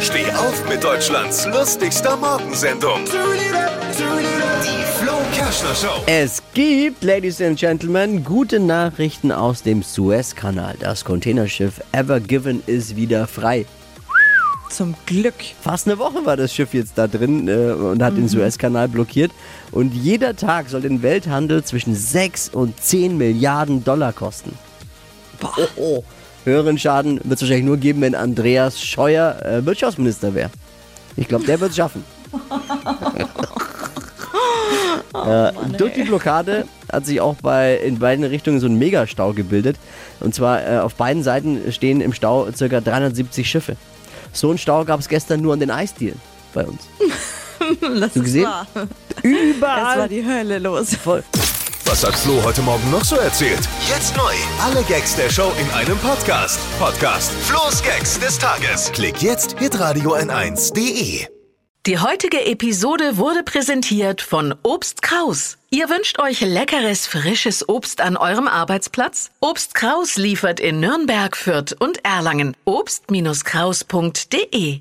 Steh auf mit Deutschlands lustigster Morgensendung. Die Flo Kerschner Show. Es gibt, Ladies and Gentlemen, gute Nachrichten aus dem Suezkanal. Das Containerschiff Ever Given ist wieder frei. Zum Glück. Fast eine Woche war das Schiff jetzt da drin äh, und hat den Suezkanal blockiert. Und jeder Tag soll den Welthandel zwischen 6 und 10 Milliarden Dollar kosten. Boah. Oh, oh. Höheren Schaden wird es wahrscheinlich nur geben, wenn Andreas Scheuer äh, Wirtschaftsminister wäre. Ich glaube, der wird es schaffen. äh, durch die Blockade hat sich auch bei, in beiden Richtungen so ein Megastau gebildet. Und zwar äh, auf beiden Seiten stehen im Stau ca. 370 Schiffe. So einen Stau gab es gestern nur an den Eisdielen bei uns. Das du gesehen? wahr. Es war Überall. die Hölle los. Voll. Was hat Flo heute Morgen noch so erzählt? Jetzt neu. Alle Gags der Show in einem Podcast. Podcast Flo's Gags des Tages. Klick jetzt hitradio n1.de. Die heutige Episode wurde präsentiert von Obst Kraus. Ihr wünscht euch leckeres, frisches Obst an eurem Arbeitsplatz? Obst Kraus liefert in Nürnberg, Fürth und Erlangen. Obst-Kraus.de